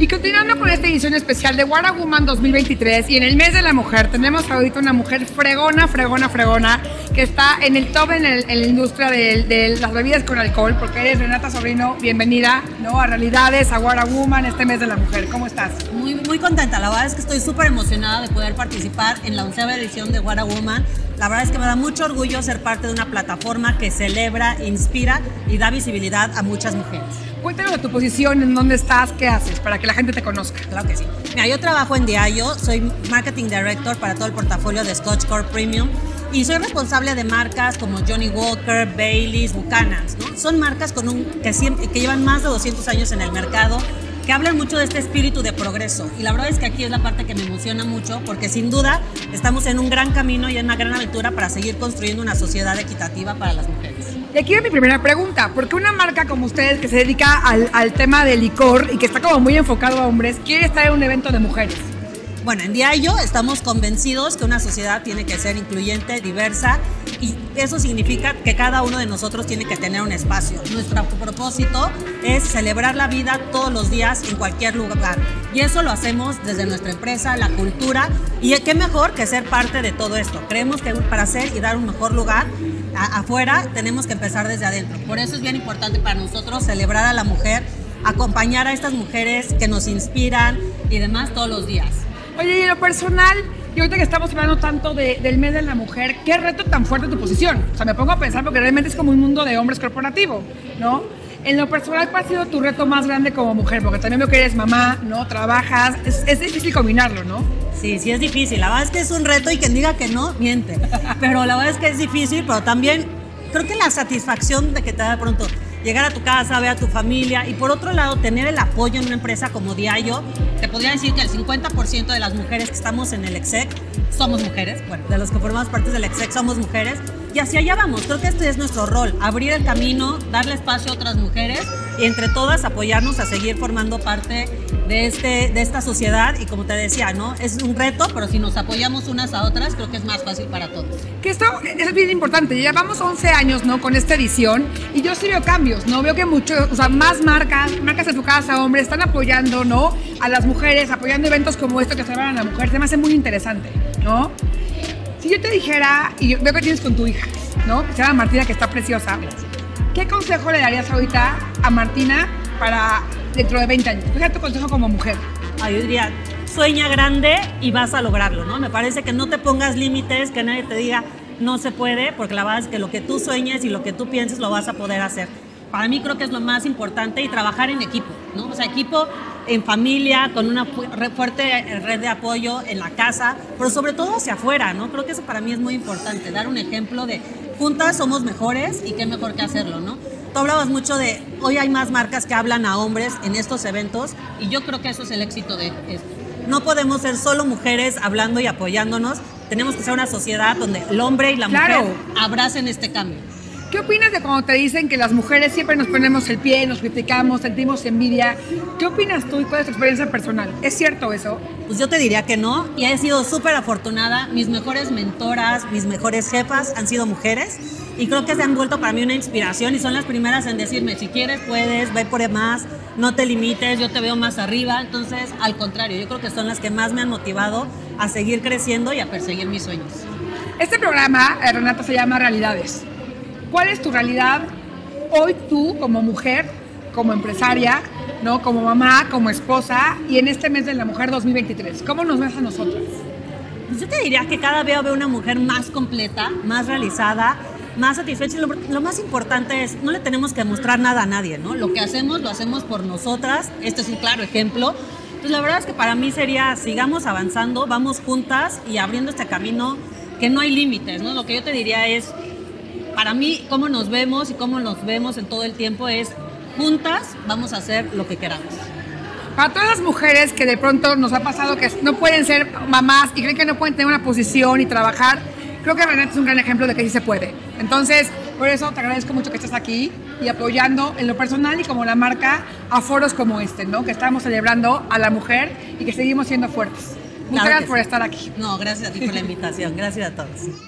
Y continuando con esta edición especial de What Woman 2023 y en el mes de la mujer tenemos ahorita una mujer fregona, fregona, fregona que está en el top en, el- en la industria de, de las bebidas con alcohol porque eres Renata Sobrino, bienvenida ¿no? a Realidades, a What a Woman, este mes de la mujer. ¿Cómo estás? Muy, muy contenta, la verdad es que estoy súper emocionada de poder participar en la onceava edición de What a Woman. La verdad es que me da mucho orgullo ser parte de una plataforma que celebra, inspira y da visibilidad a muchas mujeres. Cuéntanos de tu posición, en dónde estás, qué haces para que la gente te conozca. Claro que sí. Mira, yo trabajo en Diallo, soy Marketing Director para todo el portafolio de Scotch Core Premium y soy responsable de marcas como Johnny Walker, Baileys, Buchanan's, ¿no? Son marcas que, llevan más de 200 años en el mercado, que hablan mucho de este espíritu de progreso. Y la verdad es que aquí es la parte que me emociona mucho porque sin duda estamos en un gran camino y en una gran aventura para seguir construyendo una sociedad equitativa para las mujeres. Y aquí va mi primera pregunta, ¿por qué una marca como ustedes que se dedica al tema del licor y que está como muy enfocado a hombres quiere estar en un evento de mujeres? Bueno, en Diallo estamos convencidos que una sociedad tiene que ser incluyente, diversa y eso significa que cada uno de nosotros tiene que tener un espacio. Nuestro propósito es celebrar la vida todos los días en cualquier lugar y eso lo hacemos desde nuestra empresa, la cultura y qué mejor que ser parte de todo esto. Creemos que para hacer y dar un mejor lugar afuera tenemos que empezar desde adentro. Por eso es bien importante para nosotros celebrar a la mujer, acompañar a estas mujeres que nos inspiran y demás todos los días. Oye, y en lo personal, y ahorita que estamos hablando tanto de- del mes de la mujer, ¿qué reto tan fuerte tu posición? O sea, me pongo a pensar porque realmente es como un mundo de hombres corporativo, ¿no? En lo personal, ¿cuál ha sido tu reto más grande como mujer? Porque también veo que eres mamá, ¿no? Trabajas, es, es difícil combinarlo, ¿no? Sí, sí es difícil. La verdad es que es un reto y quien diga que no, miente. Pero la verdad es que es difícil, pero también creo que la satisfacción de que te da de pronto llegar a tu casa, ver a tu familia y por otro lado tener el apoyo en una empresa como Diallo, te podría decir que el 50% de las mujeres que estamos en el EXEC somos mujeres, bueno, de los que formamos parte del EXEC somos mujeres y hacia allá vamos. Creo que este es nuestro rol, abrir el camino, darle espacio a otras mujeres y entre todas apoyarnos a seguir formando parte de, este, de esta sociedad y como te decía, ¿no? Es un reto, pero si nos apoyamos unas a otras, creo que es más fácil para todos. Que esto es bien importante. Llevamos 11 años, ¿no? Con esta edición y yo sí veo cambios, ¿no? Veo que muchos, o sea, más marcas, marcas enfocadas a hombres están apoyando, ¿no? A las mujeres, apoyando eventos como esto que celebran a la mujer. Se me hace muy interesante, ¿no? Si yo te dijera, y yo veo que tienes con tu hija, ¿no? Que se llama Martina, que está preciosa. ¿Qué consejo le darías ahorita a Martina para dentro de 20 años? Fíjate tu consejo como mujer. Ah, yo diría, sueña grande y vas a lograrlo, ¿no? Me parece que no te pongas límites, que nadie te diga no se puede, porque la verdad es que lo que tú sueñes y lo que tú pienses lo vas a poder hacer. Para mí creo que es lo más importante y trabajar en equipo, ¿no? O sea, equipo en familia, con una fuerte eh, red de apoyo en la casa, pero sobre todo hacia afuera, ¿no? Creo que eso para mí es muy importante, dar un ejemplo de juntas somos mejores y qué mejor que hacerlo, ¿no? Tú hablabas mucho de hoy hay más marcas que hablan a hombres en estos eventos y yo creo que eso es el éxito de esto. No podemos ser solo mujeres hablando y apoyándonos. Tenemos que ser una sociedad donde el hombre y la Claro. mujer abracen este cambio. ¿Qué opinas de cuando te dicen que las mujeres siempre nos ponemos el pie, nos criticamos, sentimos envidia? ¿Qué opinas tú y cuál es tu experiencia personal? ¿Es cierto eso? Pues yo te diría que no y he sido súper afortunada. Mis mejores mentoras, mis mejores jefas han sido mujeres y creo que se han vuelto para mí una inspiración y son las primeras en decirme, si quieres puedes, ve por más, no te limites, yo te veo más arriba. Entonces, al contrario, yo creo que son las que más me han motivado a seguir creciendo y a perseguir mis sueños. Este programa, eh, Renata, se llama Realidades. ¿Cuál es tu realidad hoy tú como mujer, como empresaria, ¿no? como mamá, como esposa y en este mes de la mujer 2023? ¿Cómo nos ves a nosotras? Pues yo te diría que cada vez veo una mujer más completa, más realizada, más satisfecha. Lo, lo más importante es, no le tenemos que mostrar nada a nadie, ¿no? Lo que hacemos, lo hacemos por nosotras. Este es un claro ejemplo. Entonces, la verdad es que para mí sería, sigamos avanzando, vamos juntas y abriendo este camino que no hay límites, ¿no? Lo que yo te diría es, para mí, cómo nos vemos y cómo nos vemos en todo el tiempo es, juntas vamos a hacer lo que queramos. Para todas las mujeres que de pronto nos ha pasado que no pueden ser mamás y creen que no pueden tener una posición y trabajar, creo que Renata es un gran ejemplo de que sí se puede. Entonces, por eso te agradezco mucho que estés aquí y apoyando en lo personal y como la marca a foros como este, ¿no? Que estamos celebrando a la mujer y que seguimos siendo fuertes. Muchas Claro gracias por sí. estar aquí. No, gracias a ti por la invitación. Gracias a todos.